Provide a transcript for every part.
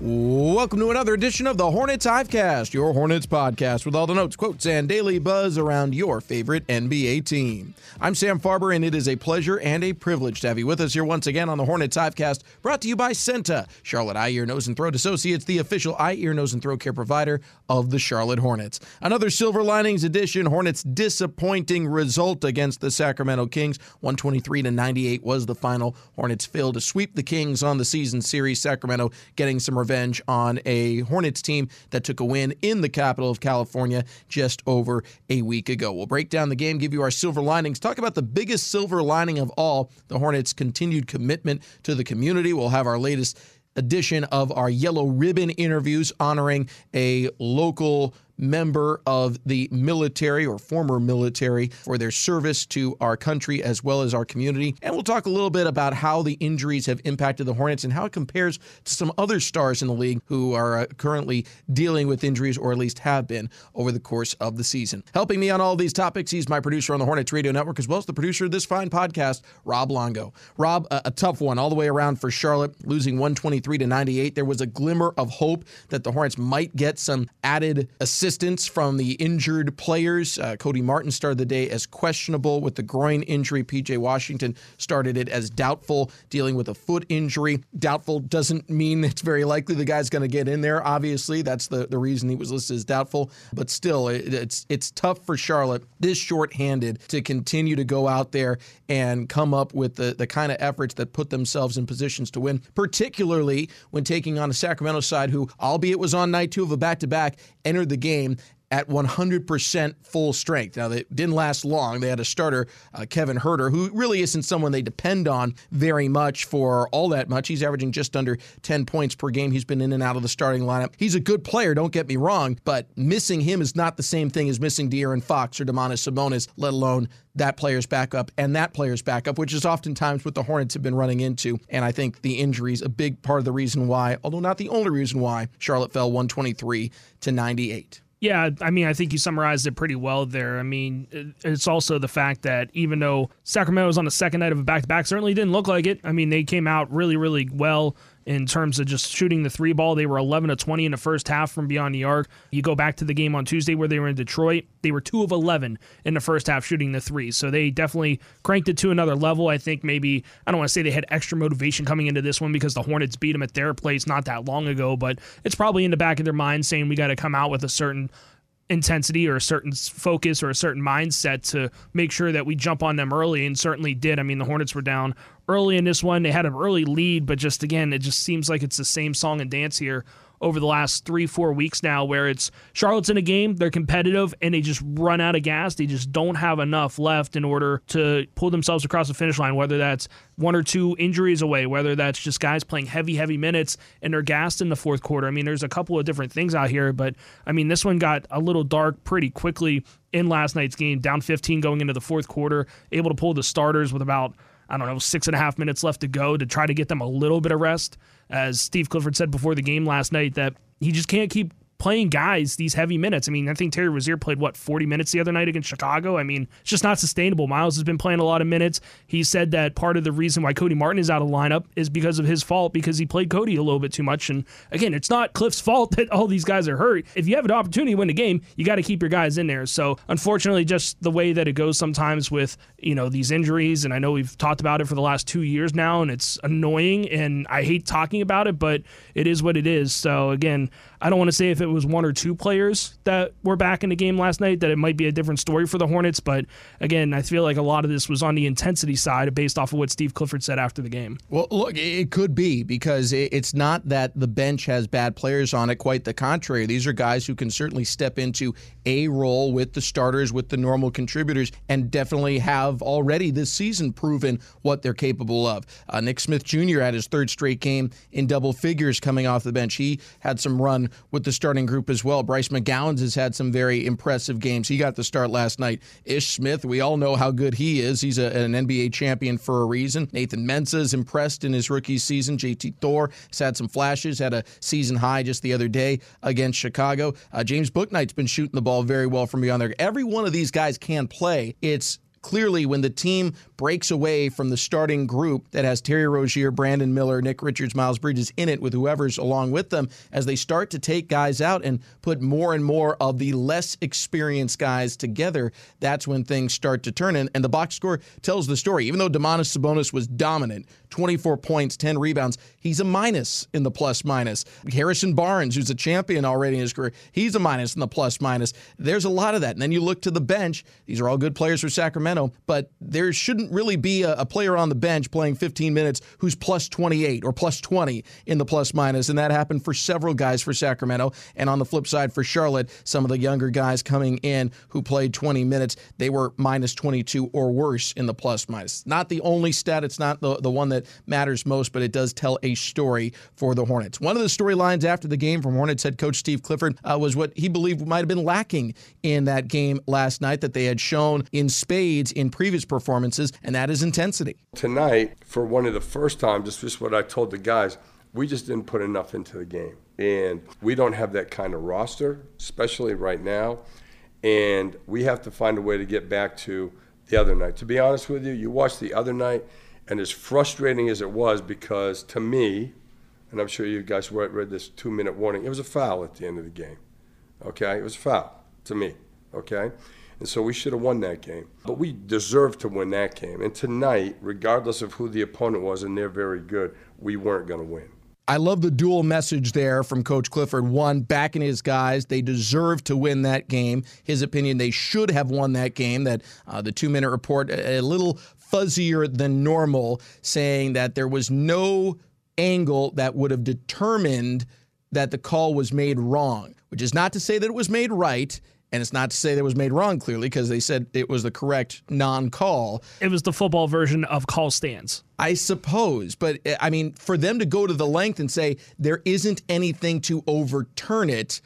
Welcome to another edition of the Hornets Hivecast, your Hornets podcast with all the notes, quotes, and daily buzz around your favorite NBA team. I'm Sam Farber, and it is a pleasure and a privilege to have you with us here once again on the Hornets Hivecast, brought to you by CEENTA, Charlotte Eye, Ear, Nose, and Throat Associates, the official eye, ear, nose, and throat care provider of the Charlotte Hornets. Another Silver Linings edition, Hornets' disappointing result against the Sacramento Kings. 123 to 98 was the final. Hornets failed to sweep the Kings on the season series. Sacramento getting some revenge on a Hornets team that took a win in the capital of California just over a week ago. We'll break down the game, give you our silver linings, talk about the biggest silver lining of all the Hornets' continued commitment to the community. We'll have our latest edition of our Yellow Ribbon interviews honoring a local member of the military or former military for their service to our country as well as our community. And we'll talk a little bit about how the injuries have impacted the Hornets and how it compares to some other stars in the league who are uh, currently dealing with injuries or at least have been over the course of the season. Helping me on all these topics, he's my producer on the Hornets Radio Network as well as the producer of this fine podcast, Rob Longo. Rob, a, a tough one all the way around for Charlotte, losing 123 to 98. There was a glimmer of hope that the Hornets might get some added assistance assistance from the injured players. Uh, Cody Martin started the day as questionable with the groin injury. PJ Washington started it as doubtful, dealing with a foot injury. Doubtful doesn't mean it's very likely the guy's going to get in there. Obviously, that's the, the reason he was listed as doubtful. But still, it, it's it's tough for Charlotte this short-handed to continue to go out there and come up with the, the kind of efforts that put themselves in positions to win, particularly when taking on a Sacramento side who, albeit was on night two of a back-to-back, entered the game at 100% full strength. Now, they didn't last long. They had a starter, uh, Kevin Huerter, who really isn't someone they depend on very much for all that much. He's averaging just under 10 points per game. He's been in and out of the starting lineup. He's a good player, don't get me wrong, but missing him is not the same thing as missing De'Aaron Fox or Domantas Sabonis, let alone that player's backup and that player's backup, which is oftentimes what the Hornets have been running into. And I think the injuries a big part of the reason why, although not the only reason why, Charlotte fell 123 to 98. Yeah, I mean, I think you summarized it pretty well there. I mean, it's also the fact that even though Sacramento was on the second night of a back to back, certainly didn't look like it. I mean, they came out really, really well in terms of just shooting the three ball. They were 11 to 20 in the first half from beyond the arc. You go back to the game on Tuesday where they were in Detroit, they were 2 of 11 in the first half shooting the three. So they definitely cranked it to another level. I think maybe, I don't want to say they had extra motivation coming into this one because the Hornets beat them at their place not that long ago, but it's probably in the back of their mind saying we got to come out with a certain intensity or a certain focus or a certain mindset to make sure that we jump on them early and certainly did. I mean, the Hornets were down early in this one. They had an early lead, but just again, it just seems like it's the same song and dance here over the last three, four weeks now, where it's Charlotte's in a game, they're competitive, and they just run out of gas. They just don't have enough left in order to pull themselves across the finish line, whether that's one or two injuries away, whether that's just guys playing heavy, heavy minutes and they're gassed in the fourth quarter. I mean, there's a couple of different things out here, but I mean, this one got a little dark pretty quickly in last night's game, down 15 going into the fourth quarter, able to pull the starters with about I don't know, six and a half minutes left to go to try to get them a little bit of rest. As Steve Clifford said before the game last night, that he just can't keep playing guys these heavy minutes. I mean, I think Terry Rozier played what 40 minutes the other night against Chicago. I mean, it's just not sustainable. Miles has been playing a lot of minutes. He said that part of the reason why Cody Martin is out of lineup is because of his fault because he played Cody a little bit too much. And again, it's not Cliff's fault that all these guys are hurt. If you have an opportunity to win the game, you got to keep your guys in there. So unfortunately, just the way that it goes sometimes with you know these injuries, and I know we've talked about it for the last two years now, and it's annoying, and I hate talking about it, but it is what it is. So again, I don't want to say if it was one or two players that were back in the game last night that it might be a different story for the Hornets. But again, I feel like a lot of this was on the intensity side based off of what Steve Clifford said after the game. Well, look, it could be because it's not that the bench has bad players on it. Quite the contrary. These are guys who can certainly step into a role with the starters, with the normal contributors, and definitely have already this season proven what they're capable of. Uh, Nick Smith Jr. had his third straight game in double figures coming off the bench. He had some run with the starting group as well. Bryce McGowens has had some very impressive games. He got the start last night. Ish Smith, we all know how good he is. He's a, an NBA champion for a reason. Nathan Mensah is impressed in his rookie season. JT Thor has had some flashes, had a season high just the other day against Chicago. Uh, James Bouknight's been shooting the ball very well from beyond there. Every one of these guys can play. It's clearly when the team breaks away from the starting group that has Terry Rozier, Brandon Miller, Nick Richards, Miles Bridges in it with whoever's along with them, as they start to take guys out and put more and more of the less experienced guys together, that's when things start to turn. And, and the box score tells the story. Even though Domantas Sabonis was dominant, 24 points, 10 rebounds, he's a minus in the plus minus. Harrison Barnes, who's a champion already in his career, he's a minus in the plus minus. There's a lot of that. And then you look to the bench. These are all good players for Sacramento, but there shouldn't really be a, a, player on the bench playing 15 minutes who's plus 28 or plus 20 in the plus minus. And that happened for several guys for Sacramento. And on the flip side for Charlotte, some of the younger guys coming in who played 20 minutes, they were minus 22 or worse in the plus minus. Not the only stat, it's not the, the one that matters most, but it does tell a story for the Hornets. One of the storylines after the game from Hornets head coach Steve Clifford uh, was what he believed might have been lacking in that game last night that they had shown in spades in previous performances and that is intensity. Tonight, for one of the first times, this is what I told the guys, we just didn't put enough into the game. And we don't have that kind of roster, especially right now. And we have to find a way to get back to the other night. To be honest with you, you watched the other night, and as frustrating as it was, because to me, and I'm sure you guys read this two minute warning, it was a foul at the end of the game. Okay? It was a foul to me. Okay? And so we should have won that game. But we deserved to win that game. And tonight, regardless of who the opponent was, and they're very good, we weren't going to win. I love the dual message there from Coach Clifford. One, backing his guys. They deserve to win that game. His opinion, they should have won that game. That uh, the two minute report, a little fuzzier than normal, saying that there was no angle that would have determined that the call was made wrong, which is not to say that it was made right. And it's not to say that it was made wrong, clearly, because they said it was the correct non call. It was the football version of call stands. I suppose. But eh, I mean, for them to go to the length and say there isn't anything to overturn it,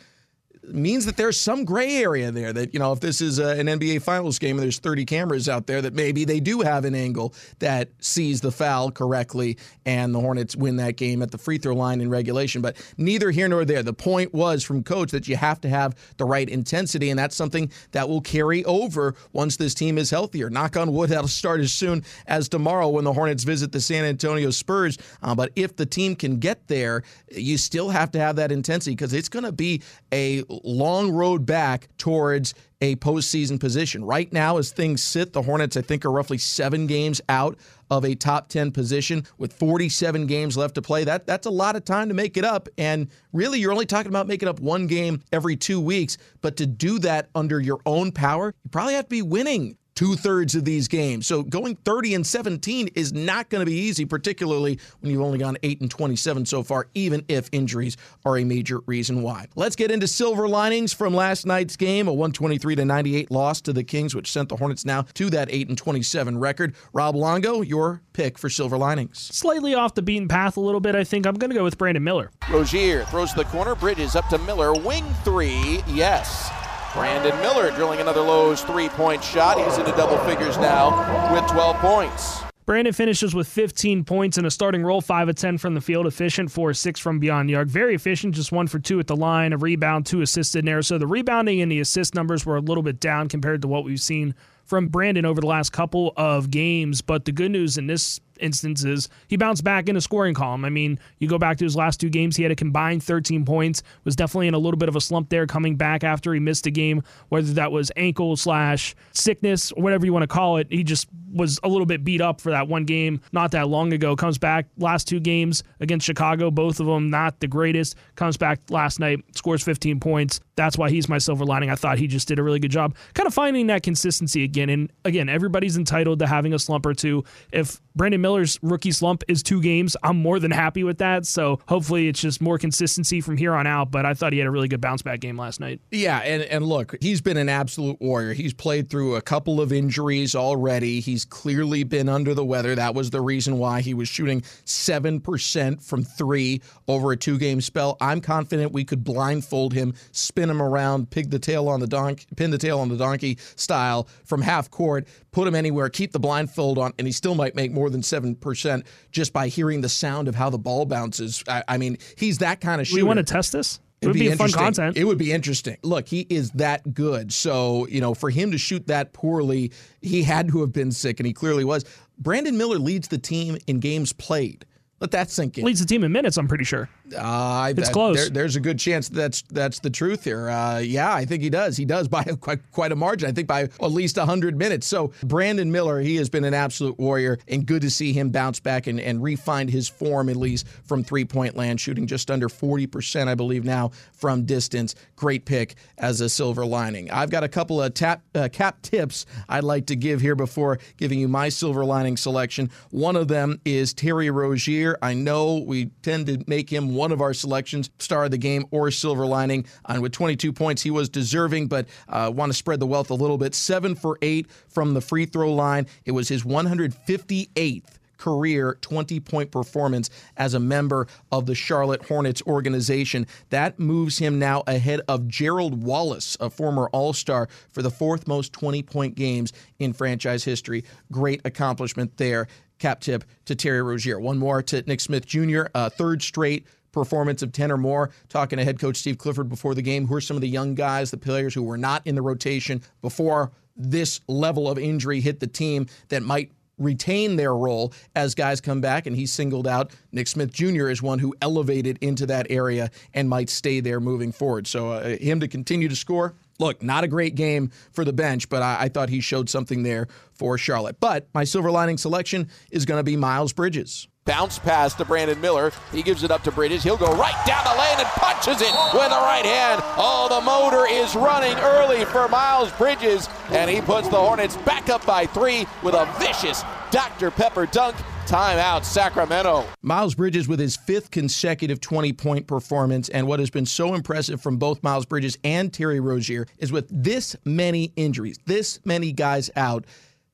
means that there's some gray area there that, you know, if this is a, an NBA Finals game and there's 30 cameras out there, that maybe they do have an angle that sees the foul correctly and the Hornets win that game at the free throw line in regulation. But neither here nor there. The point was from coach that you have to have the right intensity, and that's something that will carry over once this team is healthier. Knock on wood, that'll start as soon as tomorrow when the Hornets visit the San Antonio Spurs. Uh, but if the team can get there, you still have to have that intensity because it's going to be a long road back towards a postseason position. Right now, as things sit, the Hornets, I think, are roughly seven games out of a top 10 position with 47 games left to play. That That's a lot of time to make it up. And really, you're only talking about making up one game every two weeks. But to do that under your own power, you probably have to be winning two thirds of these games. So going 30 and 17 is not going to be easy, particularly when you've only gone 8 and 27 so far, even if injuries are a major reason why. Let's get into silver linings from last night's game, a 123 to 98 loss to the Kings, which sent the Hornets now to that 8 and 27 record. Rob Longo, your pick for silver linings. Slightly off the beaten path a little bit, I think. I'm going to go with Brandon Miller. Rozier throws to the corner, Bridges up to Miller, wing three, yes. Brandon Miller drilling another Lowe's three point shot. He's into double figures now with 12 points. Brandon finishes with 15 points in a starting role, 5 of 10 from the field, efficient, 4 6 from beyond the arc. Very efficient, just 1 for 2 at the line, a rebound, 2 assists in there. So the rebounding and the assist numbers were a little bit down compared to what we've seen from Brandon over the last couple of games. But the good news in this instances, he bounced back in a scoring column. I mean, you go back to his last two games, he had a combined 13 points, was definitely in a little bit of a slump there coming back after he missed a game, whether that was ankle slash sickness or whatever you want to call it. He just was a little bit beat up for that one game not that long ago. Comes back last two games against Chicago, both of them not the greatest. Comes back last night, scores 15 points. That's why he's my silver lining. I thought he just did a really good job kind of finding that consistency again. And again, everybody's entitled to having a slump or two. If Brandon Miller's rookie slump is two games, I'm more than happy with that. So hopefully it's just more consistency from here on out. But I thought he had a really good bounce back game last night. Yeah, and, and look, he's been an absolute warrior. He's played through a couple of injuries already. He's clearly been under the weather. That was the reason why he was shooting 7% from three over a two game spell. I'm confident we could blindfold him, spin him around, pig the tail on the donkey, pin the tail on the donkey style from half court, put him anywhere, keep the blindfold on, and he still might make more than 7% just by hearing the sound of how the ball bounces. I, I mean, he's that kind of shooter. We want to test this? It would be, be fun content. It would be interesting. Look, he is that good. So, you know, for him to shoot that poorly, he had to have been sick, and he clearly was. Brandon Miller leads the team in games played. Let that sink in. Leads the team in minutes, I'm pretty sure. Uh, it's that, close. There, there's a good chance that's that's the truth here. Uh, yeah, I think he does. He does by quite quite a margin. I think by at least 100 minutes. So Brandon Miller, he has been an absolute warrior, and good to see him bounce back and, and refine his form at least from three point land, shooting just under 40%, I believe now from distance. Great pick as a silver lining. I've got a couple of tap uh, cap tips I'd like to give here before giving you my silver lining selection. One of them is Terry Rozier. I know we tend to make him one of our selections, star of the game or silver lining. And with 22 points, he was deserving, but uh, want to spread the wealth a little bit. Seven for eight from the free throw line. It was his 158th career 20 point performance as a member of the Charlotte Hornets organization. That moves him now ahead of Gerald Wallace, a former All Star, for the fourth most 20 point games in franchise history. Great accomplishment there. Cap tip to Terry Rozier. One more to Nick Smith Jr., third straight performance of 10 or more. Talking to head coach Steve Clifford before the game. Who are some of the young guys, the players who were not in the rotation before this level of injury hit the team that might retain their role as guys come back? And he singled out Nick Smith Jr. as one who elevated into that area and might stay there moving forward. So uh, him to continue to score. Look, not a great game for the bench, but I, I thought he showed something there for Charlotte. But my silver lining selection is going to be Miles Bridges. Bounce pass to Brandon Miller. He gives it up to Bridges. He'll go right down the lane and punches it with the right hand. Oh, the motor is running early for Miles Bridges, and he puts the Hornets back up by three with a vicious Dr. Pepper dunk. Timeout, Sacramento. Miles Bridges with his fifth consecutive 20 point performance. And what has been so impressive from both Miles Bridges and Terry Rozier is with this many injuries, this many guys out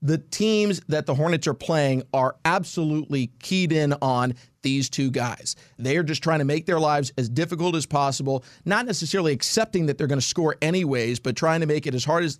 the teams that the Hornets are playing are absolutely keyed in on these two guys. They are just trying to make their lives as difficult as possible, not necessarily accepting that they're going to score anyways, but trying to make it as hard as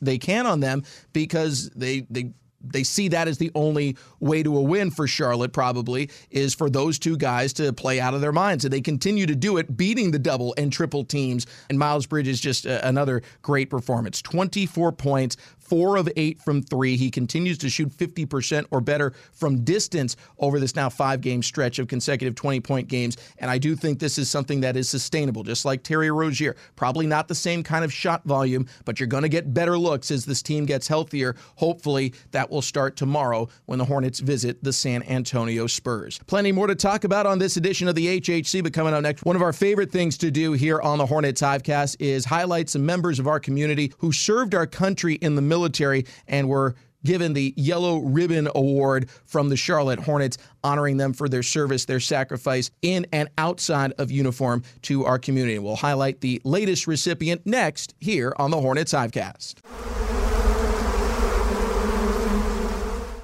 they can on them because they they they see that as the only way to a win for Charlotte, probably, is for those two guys to play out of their minds. And they continue to do it, beating the double and triple teams. And Miles Bridges just uh, another great performance 24 points, four of eight from three. He continues to shoot 50% or better from distance over this now five game stretch of consecutive 20 point games. And I do think this is something that is sustainable, just like Terry Rozier. Probably not the same kind of shot volume, but you're going to get better looks as this team gets healthier. Hopefully, that will start tomorrow when the Hornets visit the San Antonio Spurs. Plenty more to talk about on this edition of the HHC, but coming up next, one of our favorite things to do here on the Hornets Hivecast is highlight some members of our community who served our country in the military military and were given the Yellow Ribbon Award from the Charlotte Hornets, honoring them for their service, their sacrifice in and outside of uniform to our community. We'll highlight the latest recipient next here on the Hornets Hivecast.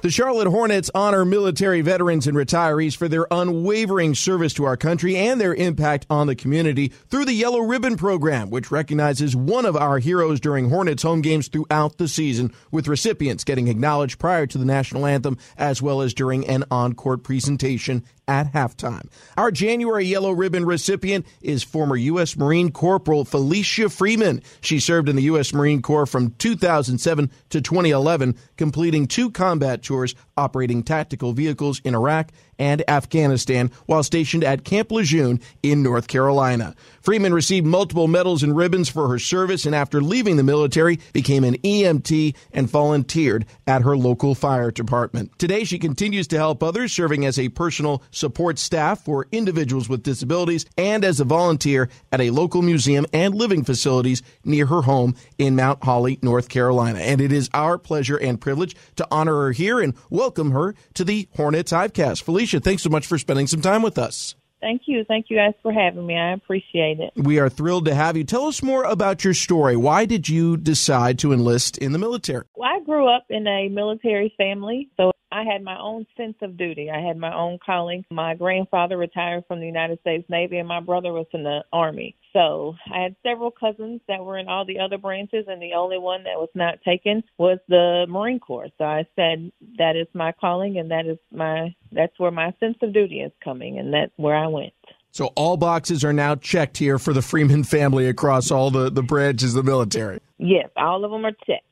The Charlotte Hornets honor military veterans and retirees for their unwavering service to our country and their impact on the community through the Yellow Ribbon Program, which recognizes one of our heroes during Hornets home games throughout the season, with recipients getting acknowledged prior to the national anthem as well as during an on court presentation at halftime. Our January Yellow Ribbon recipient is former U.S. Marine Corporal Felicia Freeman. She served in the U.S. Marine Corps from 2007 to 2011, completing two combat tours operating tactical vehicles in Iraq and Afghanistan while stationed at Camp Lejeune in North Carolina. Freeman received multiple medals and ribbons for her service and after leaving the military became an EMT and volunteered at her local fire department. Today she continues to help others serving as a personal support staff for individuals with disabilities and as a volunteer at a local museum and living facilities near her home in Mount Holly, North Carolina. And it is our pleasure and privilege to honor her here and welcome her to the Hornets Hivecast. Felicia, thanks so much for spending some time with us. Thank you. Thank you guys for having me. I appreciate it. We are thrilled to have you. Tell us more about your story. Why did you decide to enlist in the military? Well, I grew up in a military family, so I had my own sense of duty. I had my own calling. My grandfather retired from the United States Navy, and my brother was in the Army. So I had several cousins that were in all the other branches, and the only one that was not taken was the Marine Corps. So I said that is my calling, and that is my that's where my sense of duty is coming, and that's where I went. So all boxes are now checked here for the Freeman family across all the, the branches of the military. Yes, all of them are checked.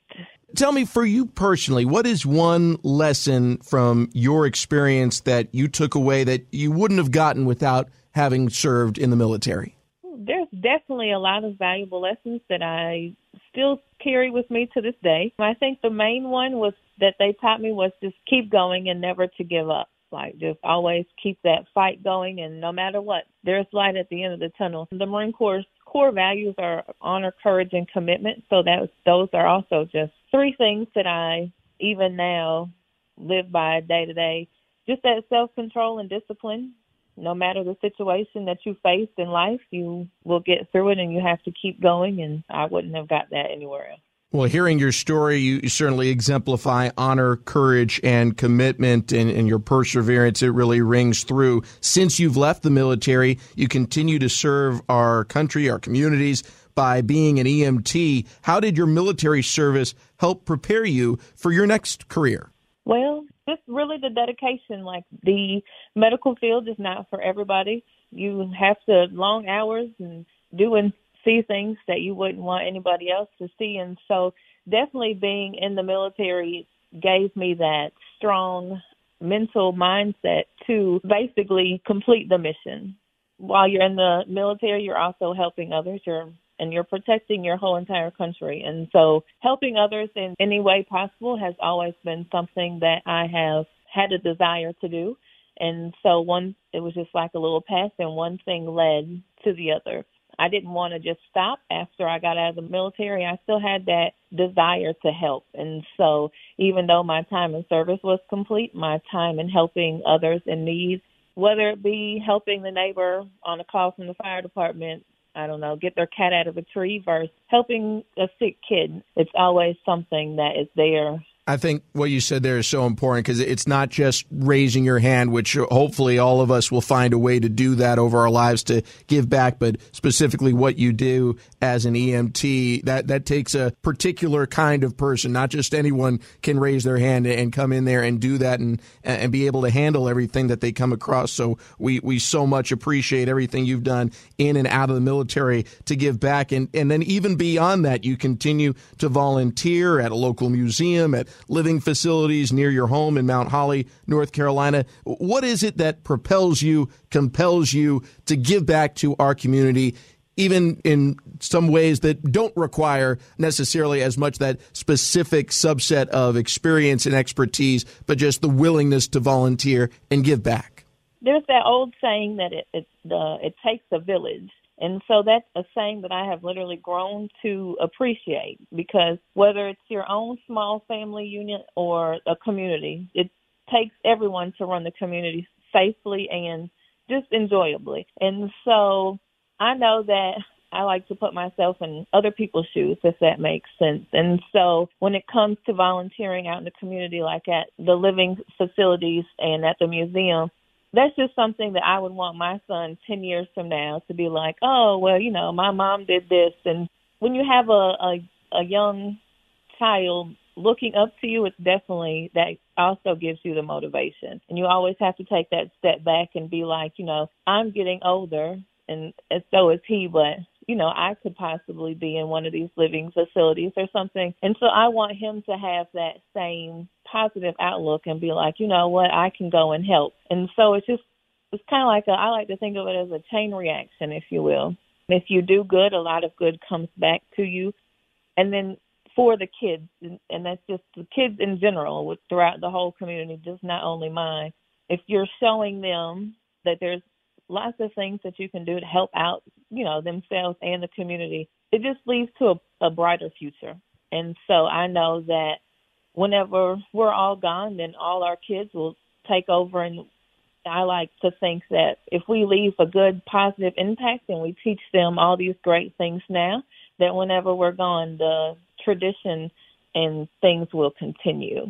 Tell me, for you personally, what is one lesson from your experience that you took away that you wouldn't have gotten without having served in the military? There's definitely a lot of valuable lessons that I still carry with me to this day. I think the main one was that they taught me was just keep going and never to give up. Like just always keep that fight going, and no matter what, there's light at the end of the tunnel. The Marine Corps core values are honor, courage, and commitment. So that those are also just three things that I even now live by day to day. Just that self control and discipline. No matter the situation that you face in life, you will get through it, and you have to keep going. And I wouldn't have got that anywhere else. Well, hearing your story, you, certainly exemplify honor, courage, and commitment and, and, your perseverance. It really rings through. Since you've left the military, you continue to serve our country, our communities by being an EMT. How did your military service help prepare you for your next career? Well, just really the dedication. Like the medical field is not for everybody. You have to long hours and doing see things that you wouldn't want anybody else to see. And so definitely being in the military gave me that strong mental mindset to basically complete the mission. While you're in the military, you're also helping others. You're and you're protecting your whole entire country. And so helping others in any way possible has always been something that I have had a desire to do. And so one it was just like a little path and one thing led to the other. I didn't want to just stop after I got out of the military. I still had that desire to help. And so even though my time in service was complete, my time in helping others in need, whether it be helping the neighbor on a call from the fire department, I don't know, get their cat out of a tree versus helping a sick kid, it's always something that is there I think what you said there is so important because it's not just raising your hand, which hopefully all of us will find a way to do that over our lives to give back, but specifically what you do as an EMT, that, that takes a particular kind of person. Not just anyone can raise their hand and come in there and do that and, and be able to handle everything that they come across. So we, we so much appreciate everything you've done in and out of the military to give back. And, and then even beyond that, you continue to volunteer at a local museum, at living facilities near your home in Mount Holly, North Carolina. What is it that propels you, compels you to give back to our community? Even in some ways that don't require necessarily as much that specific subset of experience and expertise, but just the willingness to volunteer and give back. There's that old saying that it it, it takes a village, and so that's a saying that I have literally grown to appreciate because whether it's your own small family unit or a community, it takes everyone to run the community safely and just enjoyably. And so I know that I like to put myself in other people's shoes, if that makes sense. And so when it comes to volunteering out in the community, like at the living facilities and at the museum, that's just something that I would want my son 10 years from now to be like, oh, well, you know, my mom did this. And when you have a, a, a young child looking up to you, it's definitely that also gives you the motivation. And you always have to take that step back and be like, you know, I'm getting older and, and so is he, but you know, I could possibly be in one of these living facilities or something. And so I want him to have that same positive outlook and be like, you know what, I can go and help. And so it's just it's kind of like a, I like to think of it as a chain reaction, if you will. If you do good, a lot of good comes back to you. And then for the kids, and that's just the kids in general, with throughout the whole community, just not only mine. If you're showing them that there's lots of things that you can do to help out, you know, themselves and the community, it just leads to a, a brighter future. And so I know that whenever we're all gone, then all our kids will take over and I like to think that if we leave a good positive impact and we teach them all these great things now, that whenever we're gone, the tradition and things will continue.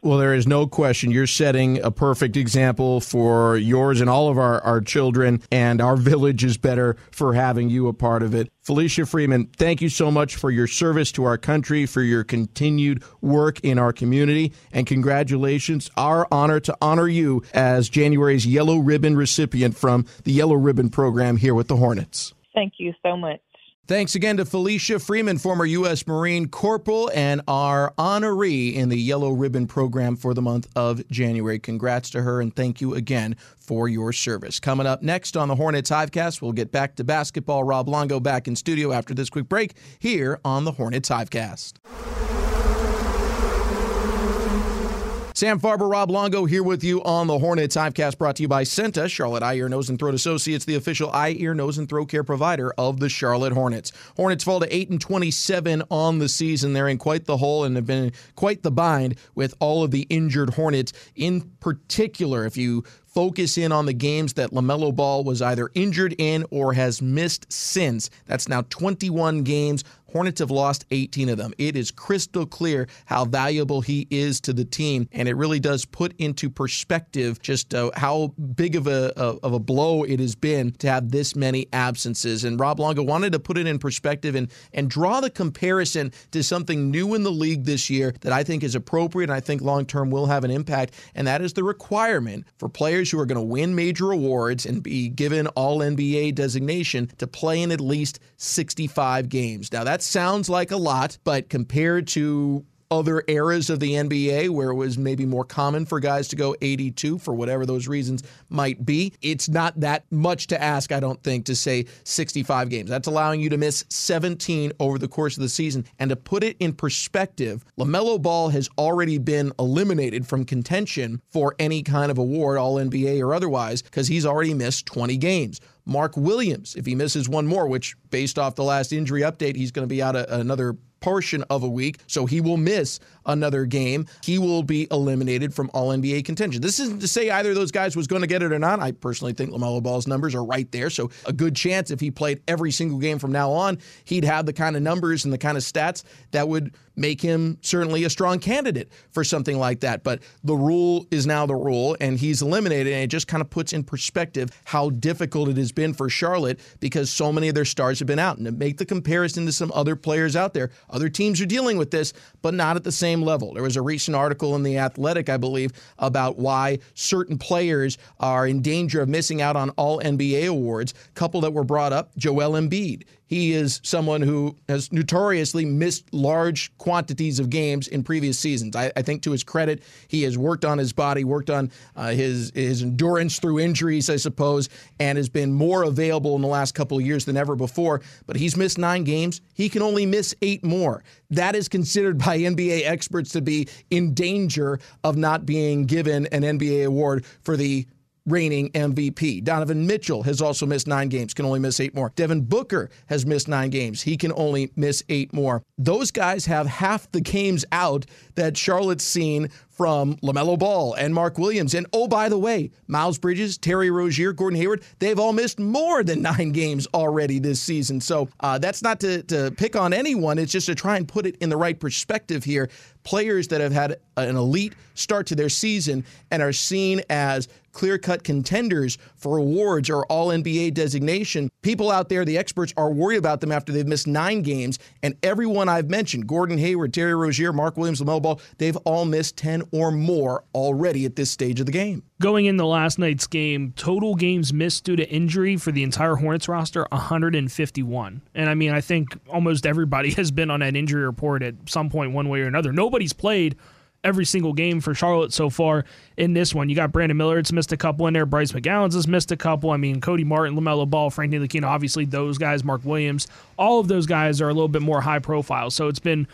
Well, there is no question. You're setting a perfect example for yours and all of our, our children, and our village is better for having you a part of it. Felicia Freeman, thank you so much for your service to our country, for your continued work in our community, and congratulations. Our honor to honor you as January's Yellow Ribbon recipient from the Yellow Ribbon program here with the Hornets. Thank you so much. Thanks again to Felicia Freeman, former U.S. Marine Corporal and our honoree in the Yellow Ribbon program for the month of January. Congrats to her and thank you again for your service. Coming up next on the Hornets Hivecast, we'll get back to basketball. Rob Longo back in studio after this quick break here on the Hornets Hivecast. Sam Farber, Rob Longo here with you on the Hornets Hivecast brought to you by CEENTA, Charlotte Eye, Ear, Nose, and Throat Associates, the official eye, ear, nose, and throat care provider of the Charlotte Hornets. Hornets fall to 8 and 27 on the season. They're in quite the hole and have been quite the bind with all of the injured Hornets. In particular, if you focus in on the games that LaMelo Ball was either injured in or has missed since. That's now 21 games. Hornets have lost 18 of them. It is crystal clear how valuable he is to the team, and it really does put into perspective just uh, how big of a of a blow it has been to have this many absences. And Rob Longo wanted to put it in perspective and and draw the comparison to something new in the league this year that I think is appropriate and I think long term will have an impact, and that is the requirement for players who are going to win major awards and be given All NBA designation to play in at least 65 games. Now that that sounds like a lot, but compared to other eras of the NBA where it was maybe more common for guys to go 82 for whatever those reasons might be. It's not that much to ask, I don't think, to say 65 games. That's allowing you to miss 17 over the course of the season. And to put it in perspective, LaMelo Ball has already been eliminated from contention for any kind of award, all NBA or otherwise, because he's already missed 20 games. Mark Williams, if he misses one more, which based off the last injury update, he's going to be out a, another portion of a week, so he will miss another game. He will be eliminated from All NBA contention. This isn't to say either of those guys was going to get it or not. I personally think LaMelo Ball's numbers are right there, so a good chance if he played every single game from now on, he'd have the kind of numbers and the kind of stats that would make him certainly a strong candidate for something like that. But the rule is now the rule, and he's eliminated, and it just kind of puts in perspective how difficult it has been for Charlotte because so many of their stars have been out. And to make the comparison to some other players out there, other teams are dealing with this, but not at the same level. There was a recent article in The Athletic, I believe, about why certain players are in danger of missing out on all NBA awards. A couple that were brought up Joel Embiid. He is someone who has notoriously missed large quantities of games in previous seasons. I, I think to his credit, he has worked on his body, worked on uh, his his endurance through injuries, I suppose, and has been more available in the last couple of years than ever before. But he's missed nine games. He can only miss eight more. That is considered by NBA experts to be in danger of not being given an NBA award for the reigning MVP. Donovan Mitchell has also missed nine games, can only miss eight more. Devin Booker has missed nine games. He can only miss eight more. Those guys have half the games out that Charlotte's seen from LaMelo Ball and Mark Williams. And oh, by the way, Miles Bridges, Terry Rozier, Gordon Hayward, they've all missed more than nine games already this season. So uh, that's not to, to pick on anyone. It's just to try and put it in the right perspective here. Players that have had an elite start to their season and are seen as clear cut contenders for awards or all NBA designation. People out there, the experts, are worried about them after they've missed nine games. And everyone I've mentioned Gordon Hayward, Terry Rozier, Mark Williams, LaMelo Ball they've all missed 10 or more already at this stage of the game. Going into last night's game, total games missed due to injury for the entire Hornets roster 151. And I mean, I think almost everybody has been on that injury report at some point, one way or another. Nobody's played every single game for Charlotte so far in this one. You got Brandon Miller, it's missed a couple in there. Bryce McGowens has missed a couple. I mean, Cody Martin, LaMelo Ball, Frank Ntilikina, obviously those guys, Mark Williams, all of those guys are a little bit more high profile. So it's been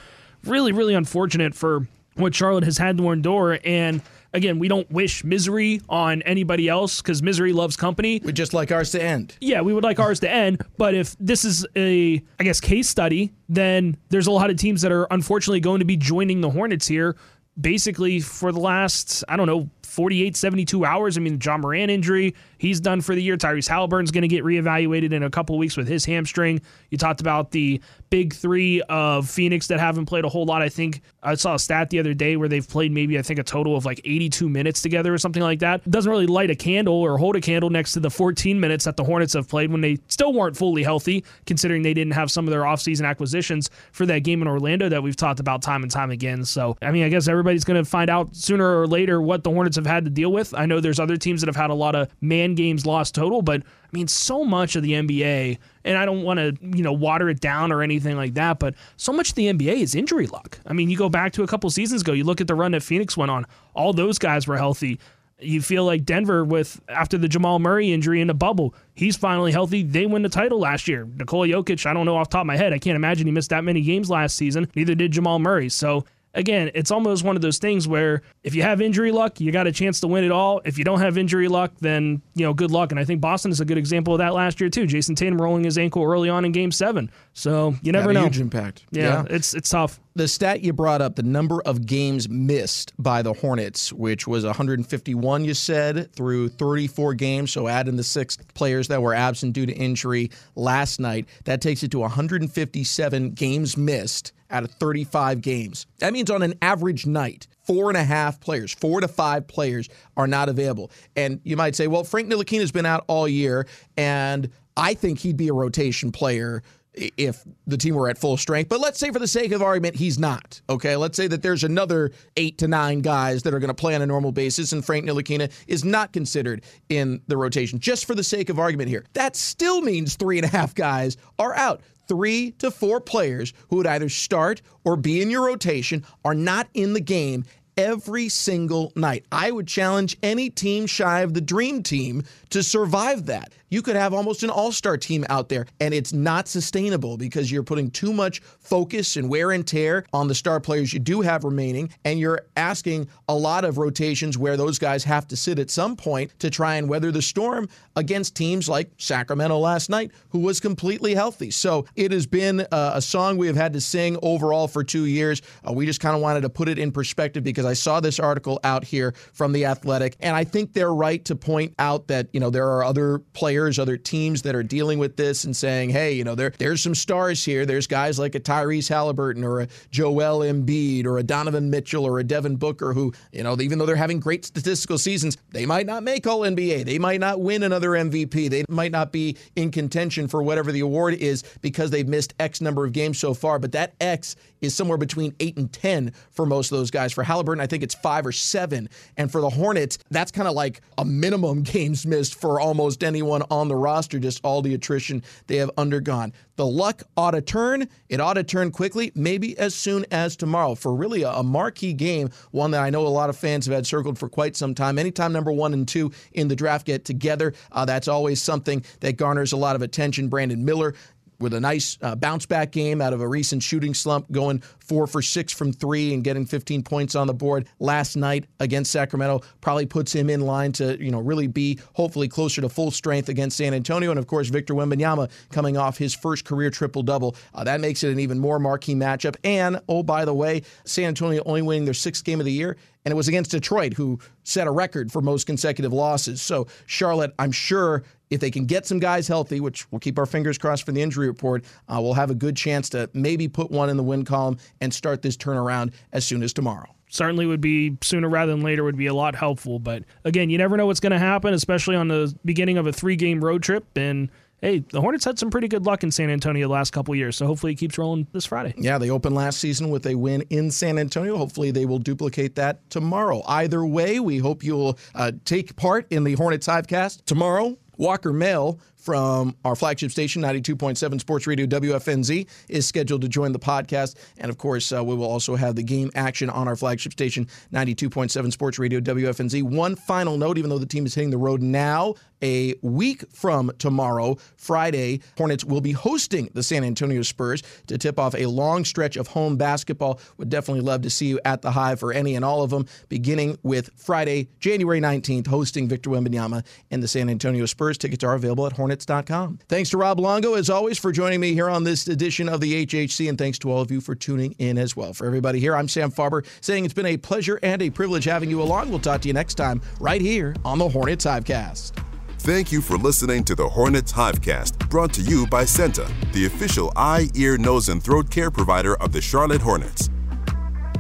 really, really unfortunate for what Charlotte has had to endure. And again, we don't wish misery on anybody else because misery loves company. We'd just like ours to end. Yeah, we would like ours to end. But if this is a, I guess, case study, then there's a lot of teams that are unfortunately going to be joining the Hornets here basically for the last, I don't know, 48, 72 hours. I mean, Ja Morant injury, he's done for the year. Tyrese Halliburton's going to get reevaluated in a couple weeks with his hamstring. You talked about the big three of Phoenix that haven't played a whole lot. I think I saw a stat the other day where they've played maybe, I think, a total of like 82 minutes together or something like that. Doesn't really light a candle or hold a candle next to the 14 minutes that the Hornets have played when they still weren't fully healthy, considering they didn't have some of their offseason acquisitions for that game in Orlando that we've talked about time and time again. So, I mean, I guess everybody's going to find out sooner or later what the Hornets have had to deal with. I know there's other teams that have had a lot of man games lost total, but I mean, so much of the NBA, and I don't want to, you know, water it down or anything like that, but so much of the NBA is injury luck. I mean, you go back to a couple seasons ago, you look at the run that Phoenix went on, all those guys were healthy. You feel like Denver with after the Jamal Murray injury in the bubble, he's finally healthy. They win the title last year. Nikola Jokic, I don't know off top of my head. I can't imagine he missed that many games last season. Neither did Jamal Murray. So again, it's almost one of those things where if you have injury luck, you got a chance to win it all. If you don't have injury luck, then you know, good luck. And I think Boston is a good example of that last year too. Jayson Tatum rolling his ankle early on in Game Seven, so you never Had a know. Huge impact. Yeah, it's it's tough. The stat you brought up, the number of games missed by the Hornets, which was 151, you said, through 34 games. So add in the six players that were absent due to injury last night. That takes it to 157 games missed out of 35 games. That means on an average night, four and a half players, four to five players are not available. And you might say, well, Frank Ntilikina has been out all year, and I think he'd be a rotation player if the team were at full strength. But let's say, for the sake of argument, he's not. Okay, let's say that there's another eight to nine guys that are going to play on a normal basis, and Frank Ntilikina is not considered in the rotation. Just for the sake of argument here, that still means three and a half guys are out. Three to four players who would either start or be in your rotation are not in the game every single night. I would challenge any team shy of the dream team to survive that. You could have almost an all star team out there, and it's not sustainable because you're putting too much focus and wear and tear on the star players you do have remaining, and you're asking a lot of rotations where those guys have to sit at some point to try and weather the storm against teams like Sacramento last night, who was completely healthy. So it has been uh, a song we have had to sing overall for two years. Uh, we just kind of wanted to put it in perspective because I saw this article out here from The Athletic, and I think they're right to point out that, you know, there are other players, other teams that are dealing with this and saying, hey, you know, there there's some stars here. There's guys like a Tyrese Halliburton or a Joel Embiid or a Donovan Mitchell or a Devin Booker who, you know, even though they're having great statistical seasons, they might not make All NBA. They might not win another MVP. They might not be in contention for whatever the award is because they've missed X number of games so far. But that X is somewhere between eight and 10 for most of those guys. For Halliburton, I think it's five or seven. And for the Hornets, that's kind of like a minimum games missed for almost anyone on the roster, just all the attrition they have undergone. The luck ought to turn. It ought to turn quickly, maybe as soon as tomorrow for really a, marquee game, one that I know a lot of fans have had circled for quite some time. Anytime number one and two in the draft get together, uh, that's always something that garners a lot of attention. Brandon Miller with a nice uh, bounce back game out of a recent shooting slump, going four for six from three and getting 15 points on the board last night against Sacramento, probably puts him in line to you know really be hopefully closer to full strength against San Antonio. And of course, Victor Wembanyama coming off his first career triple double, uh, that makes it an even more marquee matchup. And oh by the way, San Antonio only winning their sixth game of the year and it was against Detroit, who set a record for most consecutive losses. So, Charlotte, I'm sure if they can get some guys healthy, which we'll keep our fingers crossed for the injury report, uh, we'll have a good chance to maybe put one in the win column and start this turnaround as soon as tomorrow certainly would be sooner rather than later would be a lot helpful. But again, you never know what's going to happen, especially on the beginning of a three game road trip. And hey, the Hornets had some pretty good luck in San Antonio the last couple years, so hopefully it keeps rolling this Friday. Yeah, they opened last season with a win in San Antonio. Hopefully they will duplicate that tomorrow. Either way, we hope you'll uh, take part in the Hornets Hivecast tomorrow. Walker Mail from our flagship station, 92.7 Sports Radio WFNZ, is scheduled to join the podcast. And of course, uh, we will also have the game action on our flagship station, 92.7 Sports Radio WFNZ. One final note, even though the team is hitting the road now, a week from tomorrow, Friday, Hornets will be hosting the San Antonio Spurs to tip off a long stretch of home basketball. Would definitely love to see you at the Hive for any and all of them, beginning with Friday, January 19th, hosting Victor Wembanyama and the San Antonio Spurs. Tickets are available at Hornets.com. Thanks to Rob Longo, as always, for joining me here on this edition of the HHC, and thanks to all of you for tuning in as well. For everybody here, I'm Sam Farber saying it's been a pleasure and a privilege having you along. We'll talk to you next time right here on the Hornets Hivecast. Thank you for listening to the Hornets Hivecast, brought to you by CEENTA, the official eye, ear, nose, and throat care provider of the Charlotte Hornets.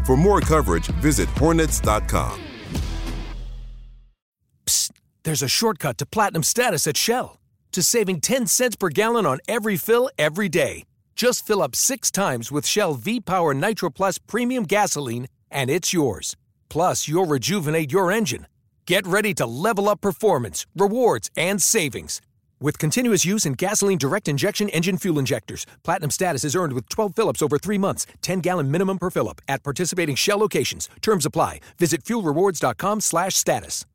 For more coverage, visit Hornets.com. Psst, there's a shortcut to platinum status at Shell. To saving 10 cents per gallon on every fill every day. Just fill up six times with Shell V Power Nitro Plus Premium Gasoline, and it's yours. Plus, you'll rejuvenate your engine Get ready to level up performance, rewards, and savings. With continuous use in gasoline direct injection engine fuel injectors, platinum status is earned with 12 Phillips over three months, 10 gallon minimum per fill up at participating Shell locations. Terms apply. Visit fuelrewards.com/status.